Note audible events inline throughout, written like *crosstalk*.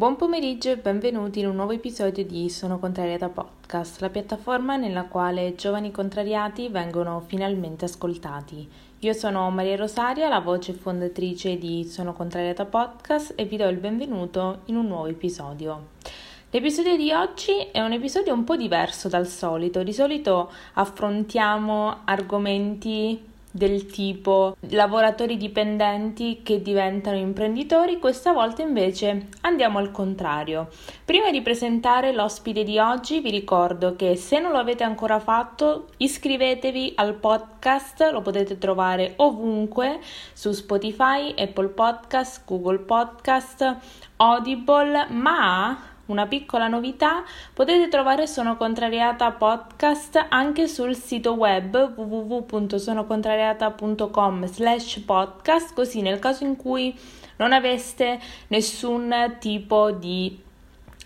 Buon pomeriggio e benvenuti in un nuovo episodio di Sono Contrariata Podcast, la piattaforma nella quale giovani contrariati vengono finalmente ascoltati. Io sono Maria Rosaria, la voce fondatrice di Sono Contrariata Podcast e vi do il benvenuto in un nuovo episodio. L'episodio di oggi è un episodio un po' diverso dal solito, di solito affrontiamo argomenti del tipo lavoratori dipendenti che diventano imprenditori, questa volta invece andiamo al contrario. Prima di presentare l'ospite di oggi vi ricordo che se non lo avete ancora fatto iscrivetevi al podcast, lo potete trovare ovunque su Spotify, Apple Podcast, Google Podcast, Audible, ma una piccola novità, potete trovare Sono Contrariata podcast anche sul sito web www.sonocontrariata.com slash podcast, così nel caso in cui non aveste nessun tipo di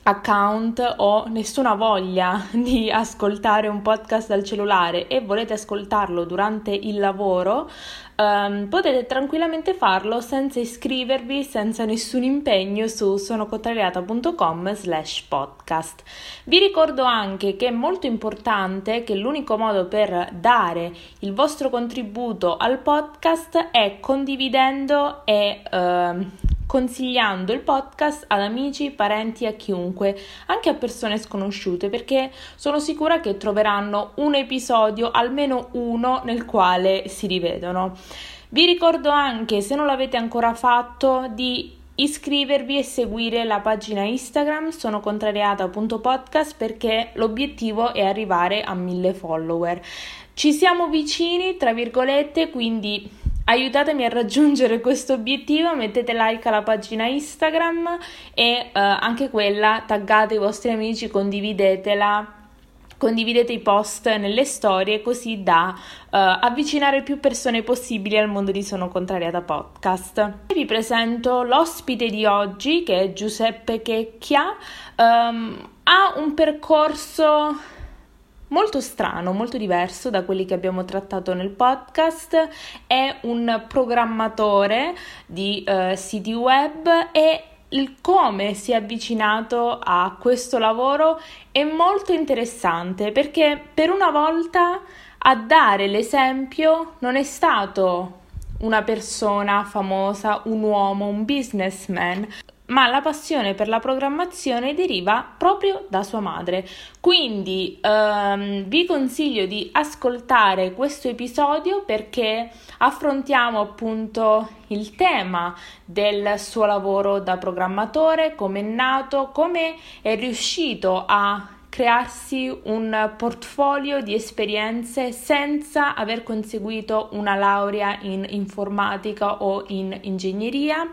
account o nessuna voglia *laughs* di ascoltare un podcast dal cellulare e volete ascoltarlo durante il lavoro, um, potete tranquillamente farlo senza iscrivervi, senza nessun impegno su sonocontrariata.com slash podcast. Vi ricordo anche che è molto importante che l'unico modo per dare il vostro contributo al podcast è condividendo e uh, consigliando il podcast ad amici, parenti, a chiunque, anche a persone sconosciute, perché sono sicura che troveranno un episodio, almeno uno, nel quale si rivedono. Vi ricordo anche, se non l'avete ancora fatto, di iscrivervi e seguire la pagina Instagram sono contrariata.podcast perché l'obiettivo è arrivare a mille follower. Ci siamo vicini, tra virgolette, quindi Aiutatemi a raggiungere questo obiettivo, mettete like alla pagina Instagram e uh, anche quella, taggate i vostri amici, condividetela condividete i post nelle storie così da uh, avvicinare più persone possibili al mondo di Sono Contrariata Podcast. Vi presento l'ospite di oggi che è Giuseppe Checchia, um, ha un percorso molto strano, molto diverso da quelli che abbiamo trattato nel podcast. È un programmatore di uh, siti web e il come si è avvicinato a questo lavoro è molto interessante perché per una volta a dare l'esempio non è stato una persona famosa, un uomo, un businessman, ma la passione per la programmazione deriva proprio da sua madre. Quindi ehm, vi consiglio di ascoltare questo episodio perché affrontiamo appunto il tema del suo lavoro da programmatore, come è nato, come è riuscito a crearsi un portfolio di esperienze senza aver conseguito una laurea in informatica o in ingegneria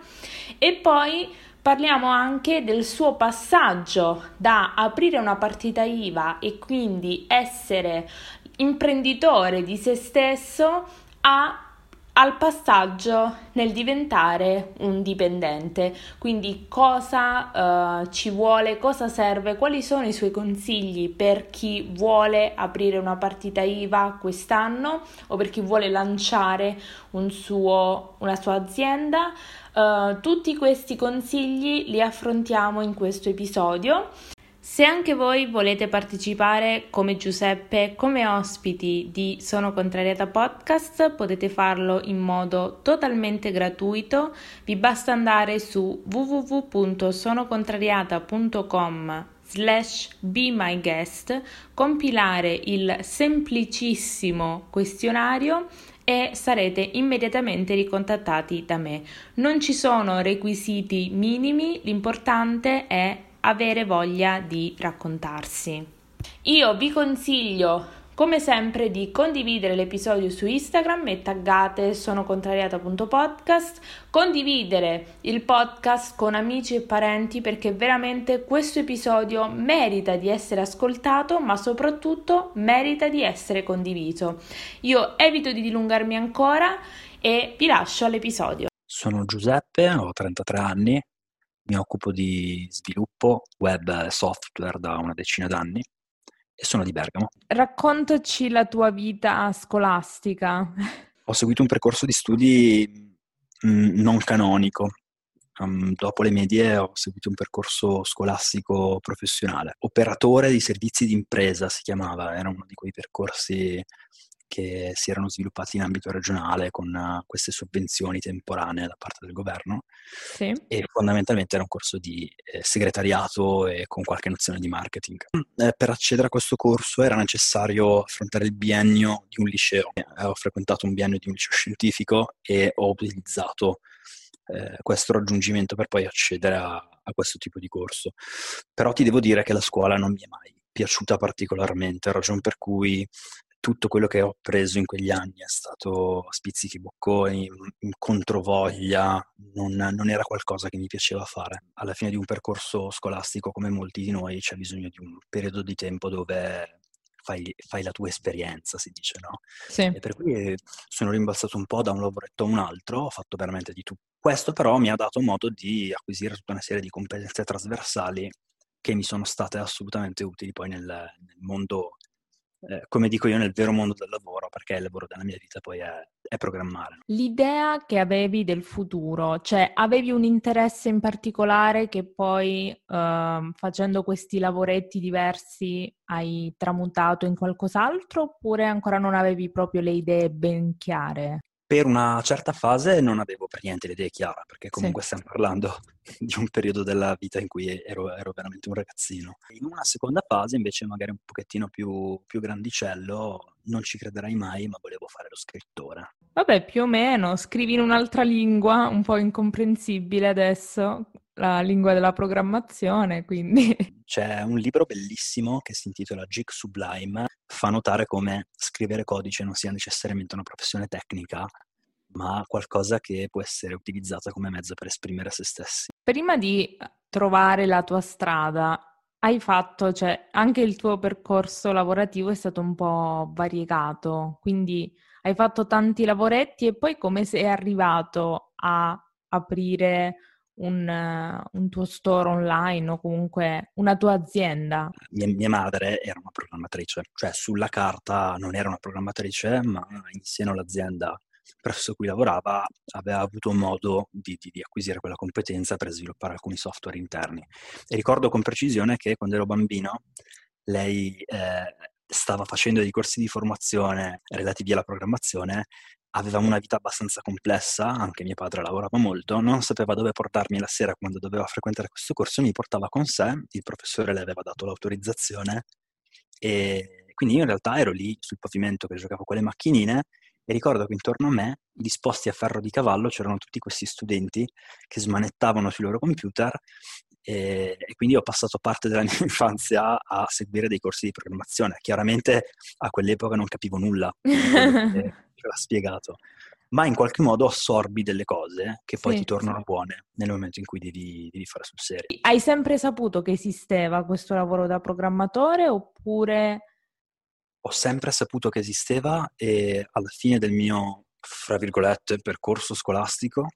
e poi Parliamo anche del suo passaggio da aprire una partita IVA e quindi essere imprenditore di se stesso a al passaggio nel diventare un dipendente. Quindi cosa uh, ci vuole, cosa serve, quali sono i suoi consigli per chi vuole aprire una partita IVA quest'anno o per chi vuole lanciare un suo, una sua azienda. Uh, tutti questi consigli li affrontiamo in questo episodio. Se anche voi volete partecipare come Giuseppe come ospiti di Sono Contrariata Podcast, potete farlo in modo totalmente gratuito. Vi basta andare su www.sonocontrariata.com slash be my guest, compilare il semplicissimo questionario e sarete immediatamente ricontattati da me. Non ci sono requisiti minimi, l'importante è avere voglia di raccontarsi. Io vi consiglio come sempre di condividere l'episodio su Instagram e taggate sono contrariata.podcast, condividere il podcast con amici e parenti perché veramente questo episodio merita di essere ascoltato ma soprattutto merita di essere condiviso. Io evito di dilungarmi ancora e vi lascio all'episodio. Sono Giuseppe, ho 33 anni, mi occupo di sviluppo web software da una decina d'anni e sono di Bergamo. Raccontaci la tua vita scolastica. Ho seguito un percorso di studi mm, non canonico. Um, dopo le medie ho seguito un percorso scolastico professionale. Operatore di servizi di impresa si chiamava, era uno di quei percorsi che si erano sviluppati in ambito regionale con uh, queste sovvenzioni temporanee da parte del governo sì. e fondamentalmente era un corso di eh, segretariato e con qualche nozione di marketing. Eh, per accedere a questo corso era necessario affrontare il biennio di un liceo. Eh, ho frequentato un biennio di un liceo scientifico e ho utilizzato eh, questo raggiungimento per poi accedere a, a questo tipo di corso. Però ti devo dire che la scuola non mi è mai piaciuta particolarmente, ragione per cui tutto quello che ho preso in quegli anni è stato spizzichi bocconi, controvoglia, non, non, era qualcosa che mi piaceva fare. Alla fine di un percorso scolastico, come molti di noi, c'è bisogno di un periodo di tempo dove fai, fai la tua esperienza, si dice, no? Sì. E per cui sono rimbalzato un po' da un lavoretto a un altro, ho fatto veramente di tutto. Questo però mi ha dato modo di acquisire tutta una serie di competenze trasversali che mi sono state assolutamente utili poi nel, nel mondo eh, come dico io, nel vero mondo del lavoro, perché il lavoro della mia vita poi è, è programmare. L'idea che avevi del futuro, cioè avevi un interesse in particolare che poi eh, facendo questi lavoretti diversi hai tramutato in qualcos'altro oppure ancora non avevi proprio le idee ben chiare? Per una certa fase non avevo per niente l'idea chiara, perché comunque sì. stiamo parlando *laughs* di un periodo della vita in cui ero, ero, veramente un ragazzino. In una seconda fase, invece, magari un pochettino più, più grandicello, non ci crederai mai, ma volevo fare lo scrittore. Vabbè, più o meno, scrivi in un'altra lingua, un po' incomprensibile adesso, la lingua della programmazione, quindi... *laughs* C'è un libro bellissimo che si intitola Jig Sublime, fa notare come scrivere codice non sia necessariamente una professione tecnica, ma qualcosa che può essere utilizzata come mezzo per esprimere se stessi. Prima di trovare la tua strada, hai fatto, cioè anche il tuo percorso lavorativo è stato un po' variegato, quindi hai fatto tanti lavoretti e poi come sei arrivato a aprire un, un, tuo store online o comunque una tua azienda? Mia, mia, madre era una programmatrice, cioè sulla carta non era una programmatrice, ma in seno all'azienda presso cui lavorava aveva avuto modo di, di, di, acquisire quella competenza per sviluppare alcuni software interni. E ricordo con precisione che quando ero bambino lei eh, stava facendo dei corsi di formazione relativi alla programmazione avevamo una vita abbastanza complessa, anche mio padre lavorava molto, non sapeva dove portarmi la sera quando doveva frequentare questo corso, mi portava con sé, il professore le aveva dato l'autorizzazione e quindi io in realtà ero lì sul pavimento che giocavo con le macchinine e ricordo che intorno a me, disposti a ferro di cavallo, c'erano tutti questi studenti che smanettavano sui loro computer e, e, quindi ho passato parte della *laughs* mia infanzia a seguire dei corsi di programmazione. Chiaramente a quell'epoca non capivo nulla, *laughs* ce l'ha spiegato, ma in qualche modo assorbi delle cose che poi sì, ti tornano buone nel momento in cui devi, devi, fare sul serio. Hai sempre saputo che esisteva questo lavoro da programmatore oppure... Ho sempre saputo che esisteva e alla fine del mio, fra virgolette, percorso scolastico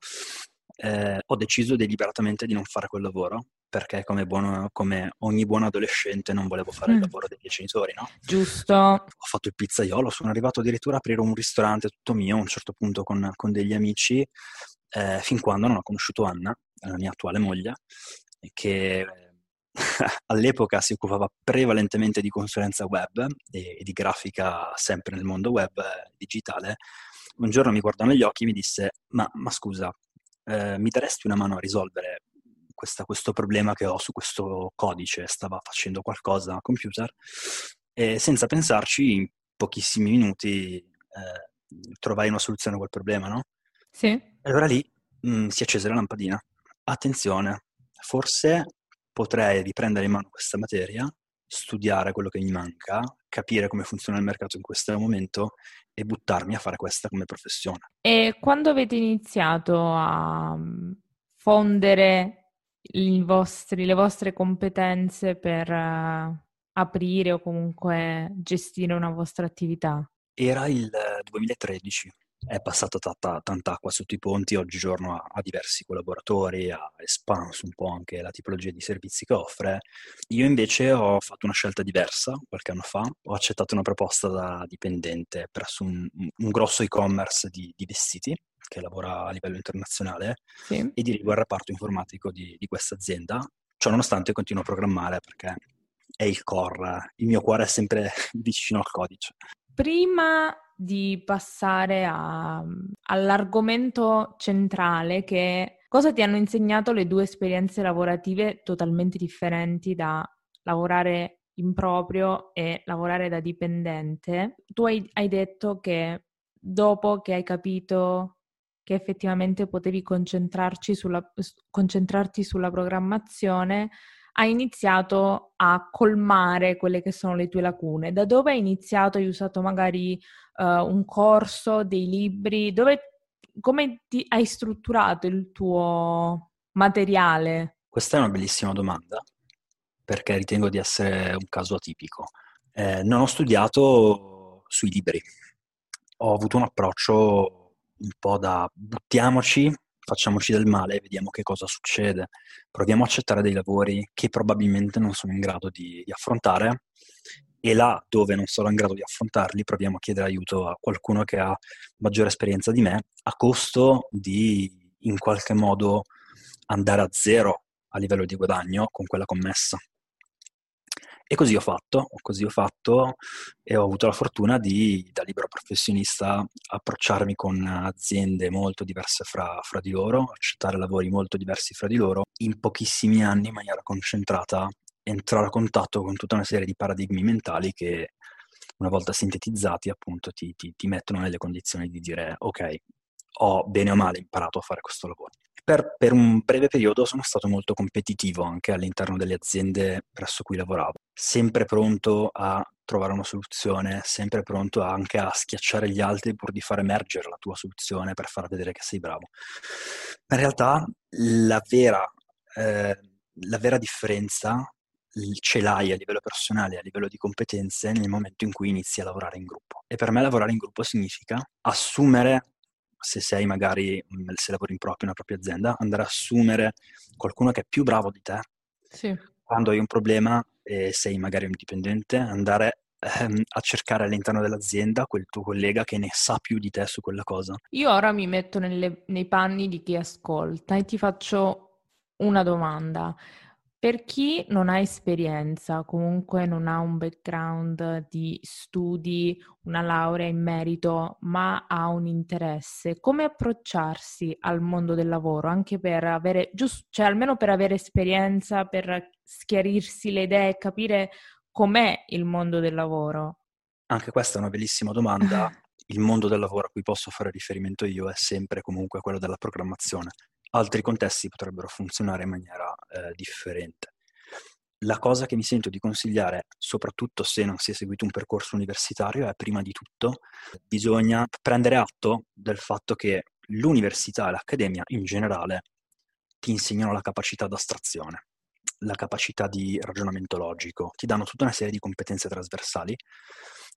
eh, ho deciso deliberatamente di non fare quel lavoro perché come, buono, come, ogni buon adolescente non volevo fare mm. il lavoro dei miei genitori, no? Giusto. Ho fatto il pizzaiolo, sono arrivato addirittura a aprire un ristorante tutto mio a un certo punto con, con degli amici, eh, fin quando non ho conosciuto Anna, la mia attuale moglie, che *laughs* all'epoca si occupava prevalentemente di consulenza web e, e di grafica sempre nel mondo web eh, digitale. Un giorno mi guardò negli occhi e mi disse, ma, ma scusa, eh, mi daresti una mano a risolvere questa, questo problema che ho su questo codice, stava facendo qualcosa al computer e senza pensarci in pochissimi minuti eh, trovai una soluzione a quel problema, no? Sì. E allora lì mh, mm, si accese la lampadina. Attenzione, forse potrei riprendere in mano questa materia, studiare quello che mi manca, capire come funziona il mercato in questo momento e buttarmi a fare questa come professione. E quando avete iniziato a mm, fondere vostri, le vostre competenze per uh, aprire o comunque gestire una vostra attività? Era il 2013, è passata tanta, tanta acqua sotto i ponti, oggigiorno ha, ha, diversi collaboratori, ha espanso un po' anche la tipologia di servizi che offre. Io invece ho fatto una scelta diversa qualche anno fa, ho accettato una proposta da dipendente presso un, un grosso e-commerce di, di vestiti che lavora a livello internazionale sì. e dirigo il reparto informatico di, di questa azienda. Ciò nonostante continuo a programmare perché è il core, il mio cuore è sempre *laughs* vicino al codice. Prima di passare a, all'argomento centrale che cosa ti hanno insegnato le due esperienze lavorative totalmente differenti da lavorare in proprio e lavorare da dipendente. Tu hai, hai detto che dopo che hai capito che effettivamente potevi concentrarci sulla, concentrarti sulla programmazione, hai iniziato a colmare quelle che sono le tue lacune. Da dove hai iniziato? Hai usato magari uh, un corso, dei libri? Dove, come ti, hai strutturato il tuo materiale? Questa è una bellissima domanda perché ritengo di essere un caso atipico. Eh, non ho studiato sui libri, ho avuto un approccio un po' da buttiamoci, facciamoci del male e vediamo che cosa succede. Proviamo a accettare dei lavori che probabilmente non sono in grado di, di affrontare e là dove non sono in grado di affrontarli proviamo a chiedere aiuto a qualcuno che ha maggiore esperienza di me a costo di in qualche modo andare a zero a livello di guadagno con quella commessa. E così ho fatto, così ho fatto e ho avuto la fortuna di, da libero professionista, approcciarmi con aziende molto diverse fra, fra di loro, accettare lavori molto diversi fra di loro, in pochissimi anni in maniera concentrata entrare a contatto con tutta una serie di paradigmi mentali che una volta sintetizzati appunto ti, ti, ti mettono nelle condizioni di dire ok, ho bene o male imparato a fare questo lavoro. Per, per, un breve periodo sono stato molto competitivo anche all'interno delle aziende presso cui lavoravo, sempre pronto a trovare una soluzione, sempre pronto anche a schiacciare gli altri pur di far emergere la tua soluzione per far vedere che sei bravo. In realtà la vera, eh, la vera differenza ce l'hai a livello personale, a livello di competenze nel momento in cui inizi a lavorare in gruppo. E per me lavorare in gruppo significa assumere se sei magari, se lavori in proprio una propria azienda, andare a assumere qualcuno che è più bravo di te. Sì. Quando hai un problema e sei magari un dipendente, andare ehm, a cercare all'interno dell'azienda quel tuo collega che ne sa più di te su quella cosa. Io ora mi metto nelle, nei panni di chi ascolta e ti faccio una domanda. Per chi non ha esperienza, comunque non ha un background di studi, una laurea in merito, ma ha un interesse, come approcciarsi al mondo del lavoro, anche per avere, giusto, cioè almeno per avere esperienza, per schiarirsi le idee e capire com'è il mondo del lavoro? Anche questa è una bellissima domanda. *laughs* il mondo del lavoro a cui posso fare riferimento io è sempre comunque quello della programmazione altri contesti potrebbero funzionare in maniera eh, differente. La cosa che mi sento di consigliare, soprattutto se non si è seguito un percorso universitario, è prima di tutto bisogna prendere atto del fatto che l'università e l'accademia in generale ti insegnano la capacità d'astrazione, la capacità di ragionamento logico, ti danno tutta una serie di competenze trasversali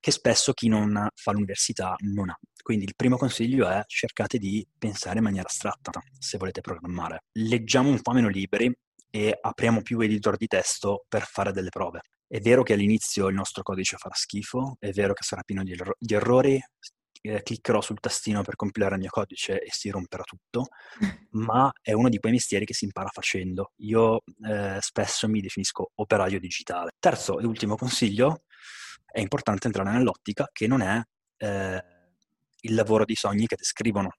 che spesso chi non fa l'università non ha. Quindi il primo consiglio è cercate di pensare in maniera astratta se volete programmare. Leggiamo un po' meno libri e apriamo più editor di testo per fare delle prove. È vero che all'inizio il nostro codice farà schifo, è vero che sarà pieno di, erro- di errori, eh, cliccherò sul tastino per compilare il mio codice e si romperà tutto, *laughs* ma è uno di quei mestieri che si impara facendo. Io eh, spesso mi definisco operaio digitale. Terzo e ultimo consiglio, è importante entrare nell'ottica che non è eh, il lavoro di sogni che descrivono.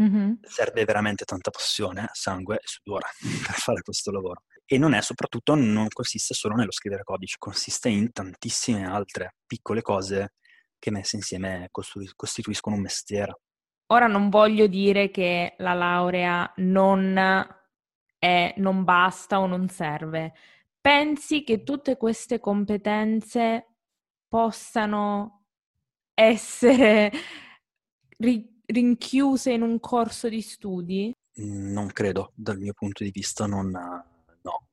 Mm-hmm. Serve veramente tanta passione, sangue e sudore *laughs* per fare questo lavoro. E non è soprattutto, non consiste solo nello scrivere codice, consiste in tantissime altre piccole cose che messe insieme costituiscono un mestiere. Ora non voglio dire che la laurea non, è, non basta o non serve. Pensi che tutte queste competenze possano essere ri- rinchiuse in un corso di studi? Non credo, dal mio punto di vista non, no.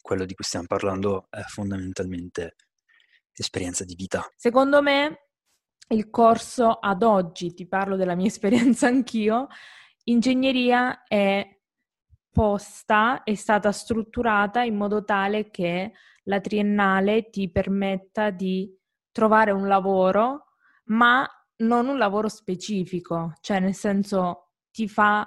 Quello di cui stiamo parlando è fondamentalmente esperienza di vita. Secondo me il corso ad oggi, ti parlo della mia *laughs* esperienza anch'io, ingegneria è posta, è stata strutturata in modo tale che la triennale ti permetta di trovare un lavoro, ma non un lavoro specifico, cioè nel senso ti fa,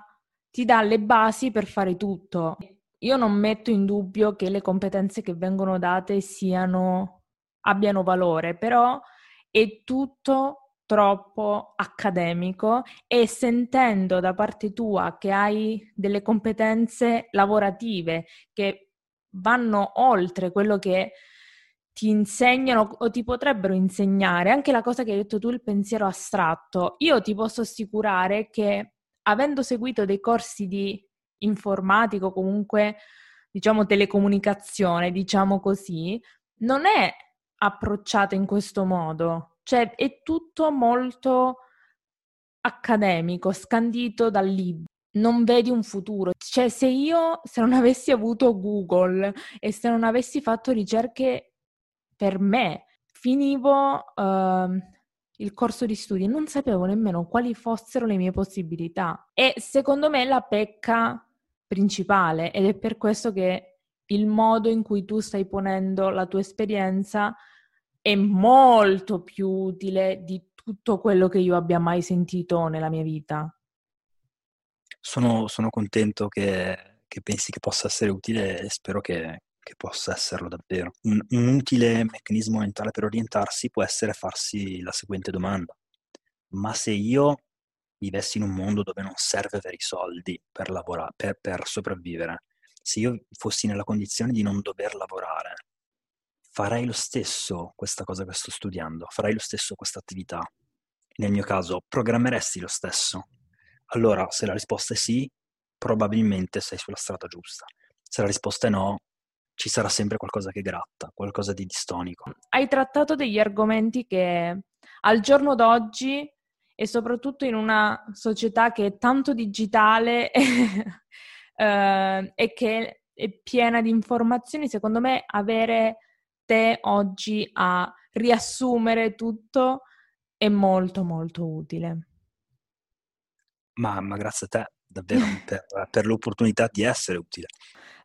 ti dà le basi per fare tutto. Io non metto in dubbio che le competenze che vengono date siano, abbiano valore, però è tutto troppo accademico e sentendo da parte tua che hai delle competenze lavorative che vanno oltre quello che ti insegnano o ti potrebbero insegnare, anche la cosa che hai detto tu, il pensiero astratto, io ti posso assicurare che avendo seguito dei corsi di informatico, comunque diciamo telecomunicazione, diciamo così, non è approcciato in questo modo, cioè è tutto molto accademico, scandito dal libro non vedi un futuro. Cioè, se io, se non avessi avuto Google e se non avessi fatto ricerche per me, finivo uh, il corso di studi e non sapevo nemmeno quali fossero le mie possibilità. E secondo me la pecca principale, ed è per questo che il modo in cui tu stai ponendo la tua esperienza è molto più utile di tutto quello che io abbia mai sentito nella mia vita sono, sono contento che, che, pensi che possa essere utile e spero che, che possa esserlo davvero. Un, un, utile meccanismo mentale per orientarsi può essere farsi la seguente domanda. Ma se io vivessi in un mondo dove non serve avere i soldi per, lavorare, per, per sopravvivere, se io fossi nella condizione di non dover lavorare, farei lo stesso questa cosa che sto studiando, farei lo stesso questa attività. Nel mio caso, programmeresti lo stesso, allora, se la risposta è sì, probabilmente sei sulla strada giusta. Se la risposta è no, ci sarà sempre qualcosa che gratta, qualcosa di distonico. Hai trattato degli argomenti che al giorno d'oggi e soprattutto in una società che è tanto digitale *laughs* eh, e che è piena di informazioni, secondo me avere te oggi a riassumere tutto è molto molto utile. Ma, ma grazie a te davvero *laughs* per, per l'opportunità di essere utile.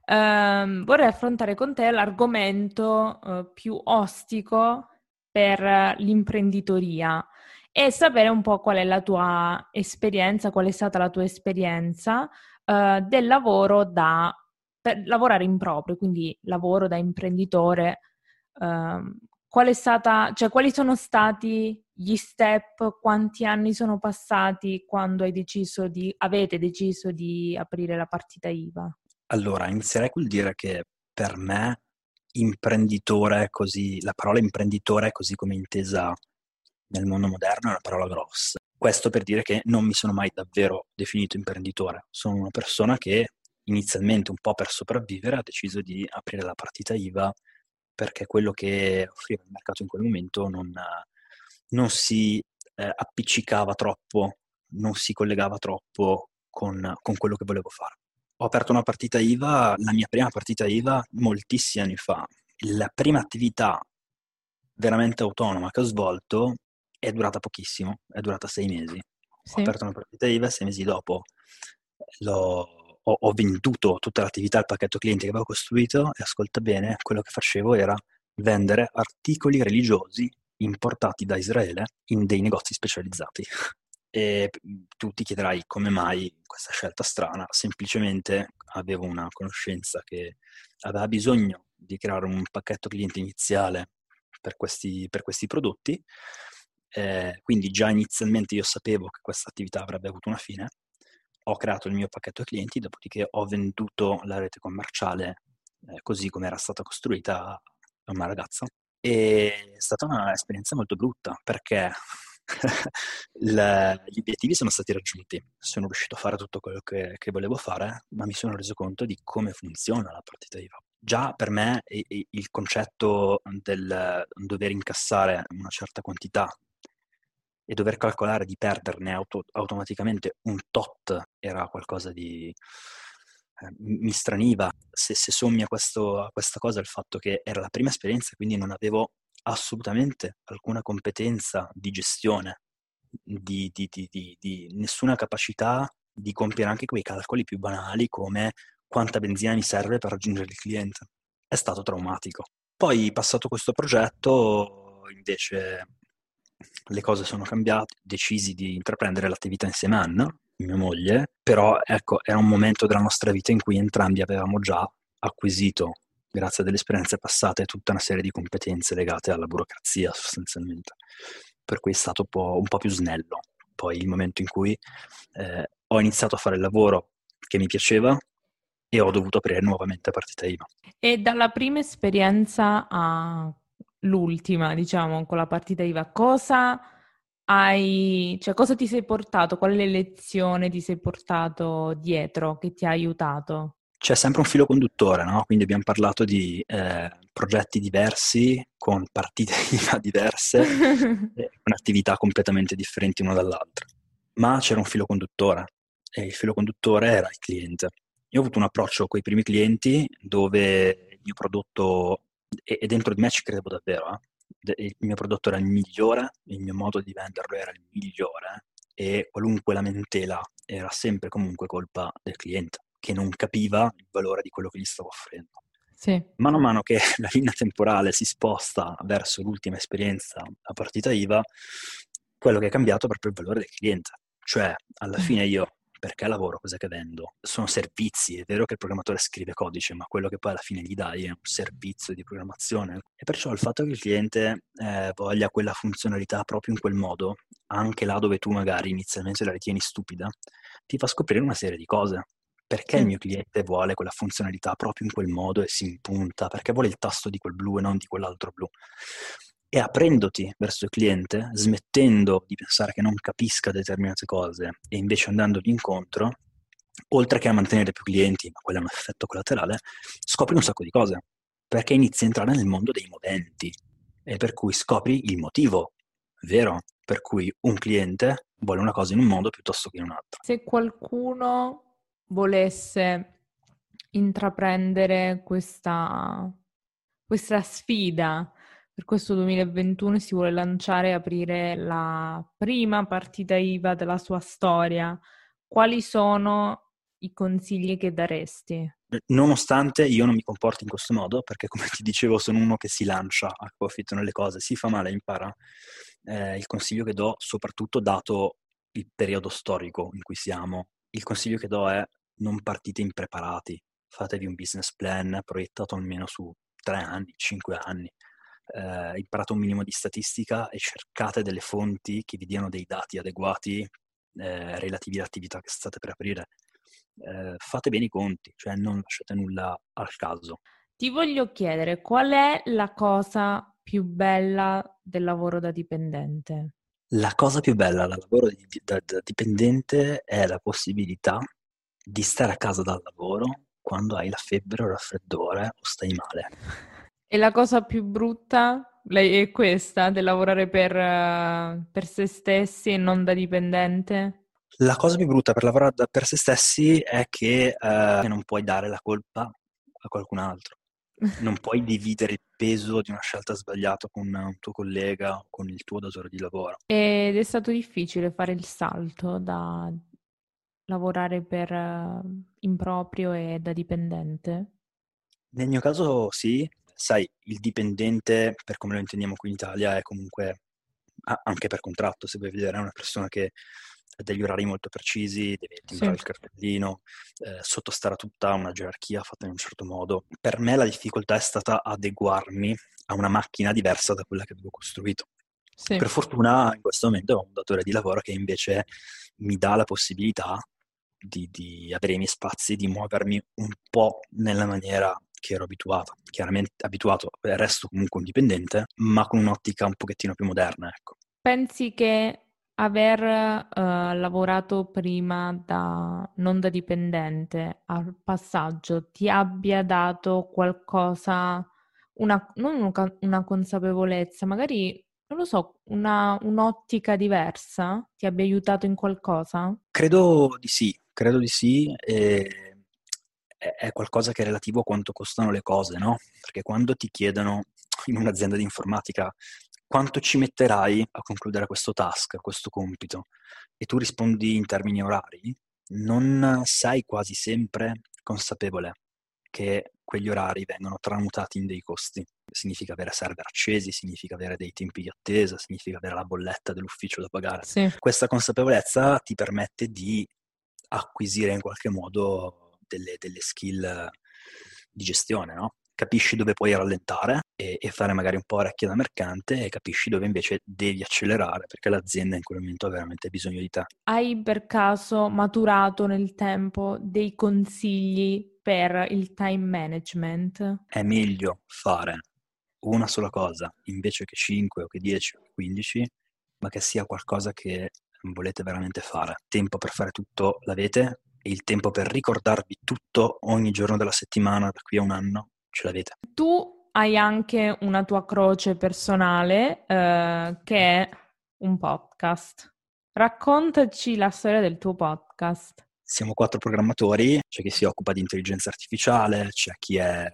Um, vorrei affrontare con te l'argomento uh, più ostico per l'imprenditoria e sapere un po' qual è la tua esperienza, qual è stata la tua esperienza uh, del lavoro da per lavorare in proprio, quindi lavoro da imprenditore. È stata, cioè, quali sono stati gli step, quanti anni sono passati quando hai deciso di, avete deciso di aprire la partita IVA? Allora, inizierei col dire che per me imprenditore così, la parola imprenditore così come intesa nel mondo moderno è una parola grossa. Questo per dire che non mi sono mai davvero definito imprenditore, sono una persona che inizialmente un po' per sopravvivere ha deciso di aprire la partita IVA perché quello che offriva il mercato in quel momento non, non si eh, appiccicava troppo, non si collegava troppo con, con, quello che volevo fare. Ho aperto una partita IVA, la mia prima partita IVA moltissimi anni fa. La prima attività veramente autonoma che ho svolto è durata pochissimo, è durata sei mesi. Sì. Ho aperto una partita IVA sei mesi dopo ho, ho, venduto tutta l'attività, il pacchetto clienti che avevo costruito e ascolta bene, quello che facevo era vendere articoli religiosi importati da Israele in dei negozi specializzati. E tu ti chiederai come mai questa scelta strana, semplicemente avevo una conoscenza che aveva bisogno di creare un pacchetto cliente iniziale per questi, per questi prodotti, eh, quindi già inizialmente io sapevo che questa attività avrebbe avuto una fine, ho creato il mio pacchetto clienti, dopodiché ho venduto la rete commerciale eh, così come era stata costruita a una ragazza e è stata un'esperienza molto brutta perché *laughs* le, gli obiettivi sono stati raggiunti, sono riuscito a fare tutto quello che, che, volevo fare, ma mi sono reso conto di come funziona la partita IVA. Già per me il concetto del dover incassare una certa quantità e dover calcolare di perderne auto, automaticamente un tot era qualcosa di, eh, mi straniva se, se sommi a, questo, a, questa cosa il fatto che era la prima esperienza, quindi non avevo assolutamente alcuna competenza di gestione, di, di, di, di nessuna capacità di compiere anche quei calcoli più banali come quanta benzina mi serve per raggiungere il cliente. È stato traumatico. Poi, passato questo progetto, invece le cose sono cambiate, decisi di intraprendere l'attività insieme a Anna, mia moglie, però ecco, era un momento della nostra vita in cui entrambi avevamo già acquisito, grazie a delle esperienze passate, tutta una serie di competenze legate alla burocrazia sostanzialmente. Per cui è stato un po', un po più snello. Poi il momento in cui eh, ho iniziato a fare il lavoro che mi piaceva e ho dovuto aprire nuovamente partita IVA. E dalla prima esperienza all'ultima, diciamo, con la partita IVA, cosa hai, cioè cosa ti sei portato? Quale lezione ti sei portato dietro che ti ha aiutato? C'è sempre un filo conduttore, no? Quindi abbiamo parlato di eh, progetti diversi, con partite *laughs* IVA diverse, *laughs* con attività completamente differenti una dall'altra. Ma c'era un filo conduttore e il filo conduttore era il cliente. Io ho avuto un approccio con i primi clienti dove il mio prodotto, e, dentro di me ci credevo davvero, eh? il mio prodotto era il migliore, il mio modo di venderlo era il migliore e qualunque lamentela era sempre comunque colpa del cliente che non capiva il valore di quello che gli stavo offrendo. Sì. Mano a mano che *laughs* la linea temporale si sposta verso l'ultima esperienza a partita IVA, quello che è cambiato è proprio il valore del cliente. Cioè, alla fine io perché lavoro, cos'è che vendo? Sono servizi, è vero che il programmatore scrive codice, ma quello che poi alla fine gli dai è un servizio di programmazione. E perciò il fatto che il cliente eh, voglia quella funzionalità proprio in quel modo, anche là dove tu magari inizialmente la ritieni stupida, ti fa scoprire una serie di cose. Perché il mio cliente vuole quella funzionalità proprio in quel modo e si impunta? Perché vuole il tasto di quel blu e non di quell'altro blu? E aprendoti verso il cliente, smettendo di pensare che non capisca determinate cose e invece andandogli incontro, oltre che a mantenere più clienti, ma quello è un effetto collaterale, scopri un sacco di cose, perché inizi a entrare nel mondo dei moventi e per cui scopri il motivo vero per cui un cliente vuole una cosa in un modo piuttosto che in un altro. Se qualcuno volesse intraprendere questa, questa sfida per questo 2021 si vuole lanciare e aprire la prima partita IVA della sua storia. Quali sono i consigli che daresti? Nonostante io non mi comporti in questo modo, perché come ti dicevo sono uno che si lancia a capofitto nelle cose, si fa male, impara. Eh, il consiglio che do, soprattutto dato il periodo storico in cui siamo, il consiglio che do è non partite impreparati, fatevi un business plan proiettato almeno su tre anni, cinque anni eh, imparate un minimo di statistica e cercate delle fonti che vi diano dei dati adeguati eh, relativi all'attività che state per aprire. Eh, fate bene i conti, cioè non lasciate nulla al caso. Ti voglio chiedere qual è la cosa più bella del lavoro da dipendente? La cosa più bella del lavoro da, da dipendente è la possibilità di stare a casa dal lavoro quando hai la febbre o il raffreddore o stai male. *laughs* E la cosa più brutta è questa, del lavorare per, uh, per se stessi e non da dipendente? La cosa più brutta per lavorare per se stessi è che uh, non puoi dare la colpa a qualcun altro. Non *laughs* puoi dividere il peso di una scelta sbagliata con un tuo collega o con il tuo datore di lavoro. Ed è stato difficile fare il salto da lavorare per uh, in proprio e da dipendente? Nel mio caso sì, sai, il dipendente, per come lo intendiamo qui in Italia, è comunque, anche per contratto, se vuoi vedere, è una persona che ha degli orari molto precisi, deve timbrare sì. il cartellino, eh, sottostare a tutta una gerarchia fatta in un certo modo. Per me la difficoltà è stata adeguarmi a una macchina diversa da quella che avevo costruito. Sì. Per fortuna in questo momento ho un datore di lavoro che invece mi dà la possibilità di, di avere i miei spazi, di muovermi un po' nella maniera che ero abituato, chiaramente abituato, resto comunque indipendente, ma con un'ottica un pochettino più moderna, ecco. Pensi che aver uh, lavorato prima da non da dipendente al passaggio ti abbia dato qualcosa, una, non una consapevolezza, magari non lo so, una, un'ottica diversa ti abbia aiutato in qualcosa? Credo di sì, credo di sì. E è qualcosa che è relativo a quanto costano le cose, no? Perché quando ti chiedono in un'azienda di informatica quanto ci metterai a concludere questo task, questo compito, e tu rispondi in termini orari, non sei quasi sempre consapevole che quegli orari vengono tramutati in dei costi. Significa avere server accesi, significa avere dei tempi di attesa, significa avere la bolletta dell'ufficio da pagare. Sì. Questa consapevolezza ti permette di acquisire in qualche modo delle, delle skill di gestione, no? Capisci dove puoi rallentare e, e, fare magari un po' orecchie da mercante e capisci dove invece devi accelerare perché l'azienda in quel momento ha veramente bisogno di te. Hai per caso maturato nel tempo dei consigli per il time management? È meglio fare una sola cosa invece che 5 o che 10 o che 15, ma che sia qualcosa che volete veramente fare. Tempo per fare tutto l'avete e il tempo per ricordarvi tutto ogni giorno della settimana da qui a un anno ce l'avete. Tu hai anche una tua croce personale eh, che è un podcast. Raccontaci la storia del tuo podcast. Siamo quattro programmatori, c'è chi si occupa di intelligenza artificiale, c'è chi è,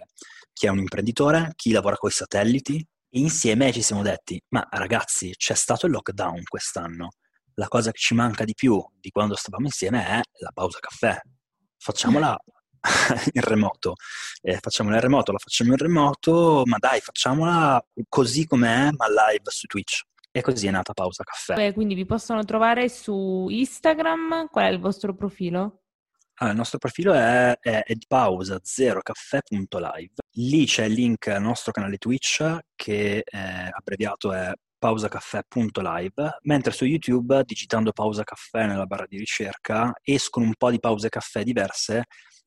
chi è un imprenditore, chi lavora con i satelliti e insieme ci siamo detti, ma ragazzi c'è stato il lockdown quest'anno, la cosa che ci manca di più di quando stavamo insieme è la pausa caffè. Facciamola *laughs* in remoto. Eh, facciamola in remoto, la facciamo in remoto, ma dai, facciamola così com'è, ma live su Twitch. E così è nata Pausa Caffè. Eh, quindi vi possono trovare su Instagram. Qual è il vostro profilo? Ah, il nostro profilo è, è, è di pausa 0caffè.live. Lì c'è il link al nostro canale Twitch che è abbreviato è pausacaffè.live, mentre su YouTube, digitando pausa caffè nella barra di ricerca, escono un po' di pause caffè diverse.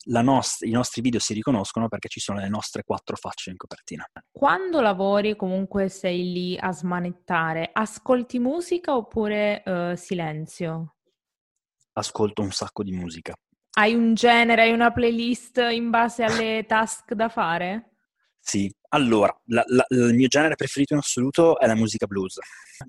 Nost- I nostri video si riconoscono perché ci sono le nostre quattro facce in copertina. Quando lavori, comunque sei lì a smanettare, ascolti musica oppure uh, silenzio? Ascolto un sacco di musica. Hai un genere, hai una playlist in base alle task da fare? Sì, allora, la, la, il mio genere preferito in assoluto è la musica blues.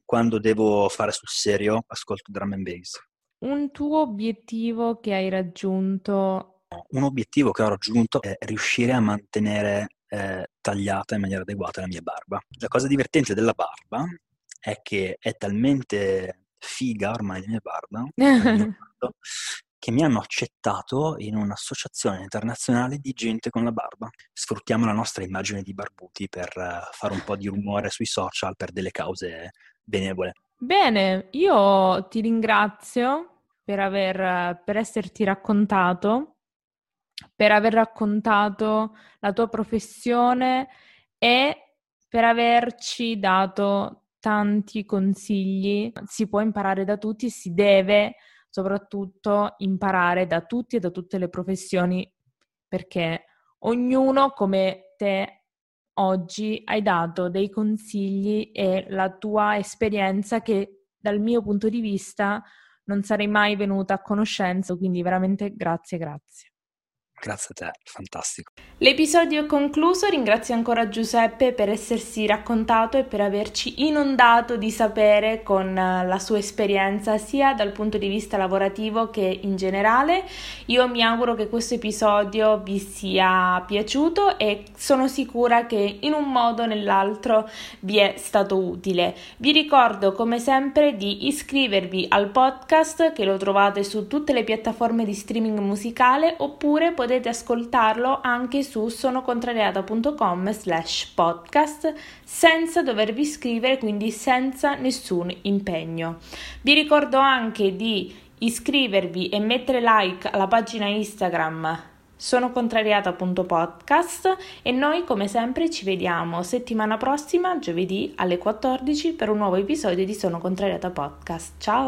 Quando devo fare sul serio, ascolto drum and bass. Un tuo obiettivo che hai raggiunto? Un obiettivo che ho raggiunto è riuscire a mantenere eh, tagliata in maniera adeguata la mia barba. La cosa divertente della barba è che è talmente figa ormai la mia barba *laughs* che mi hanno accettato in un'associazione internazionale di gente con la barba. Sfruttiamo la nostra immagine di barbuti per uh, fare un po' di rumore sui social per delle cause benevole. Bene, io ti ringrazio per, aver, per esserti raccontato, per aver raccontato la tua professione e per averci dato tanti consigli. Si può imparare da tutti, si deve soprattutto imparare da tutti e da tutte le professioni perché ognuno come te oggi hai dato dei consigli e la tua esperienza che dal mio punto di vista non sarei mai venuta a conoscenza, quindi veramente grazie, grazie. Grazie a te, fantastico. L'episodio è concluso, ringrazio ancora Giuseppe per essersi raccontato e per averci inondato di sapere con eh, la sua esperienza sia dal punto di vista lavorativo che in generale. Io mi auguro che questo episodio vi sia piaciuto e sono sicura che in un modo o nell'altro vi è stato utile. Vi ricordo come sempre di iscrivervi al podcast che lo trovate su tutte le piattaforme di streaming musicale oppure potete ascoltarlo anche su sonocontrariata.com slash podcast senza dovervi iscrivere, quindi senza nessun impegno. Vi ricordo anche di iscrivervi e mettere like alla pagina Instagram sono contrariata.podcast e noi come sempre ci vediamo settimana prossima giovedì alle 14 per un nuovo episodio di Sono Contrariata Podcast. Ciao!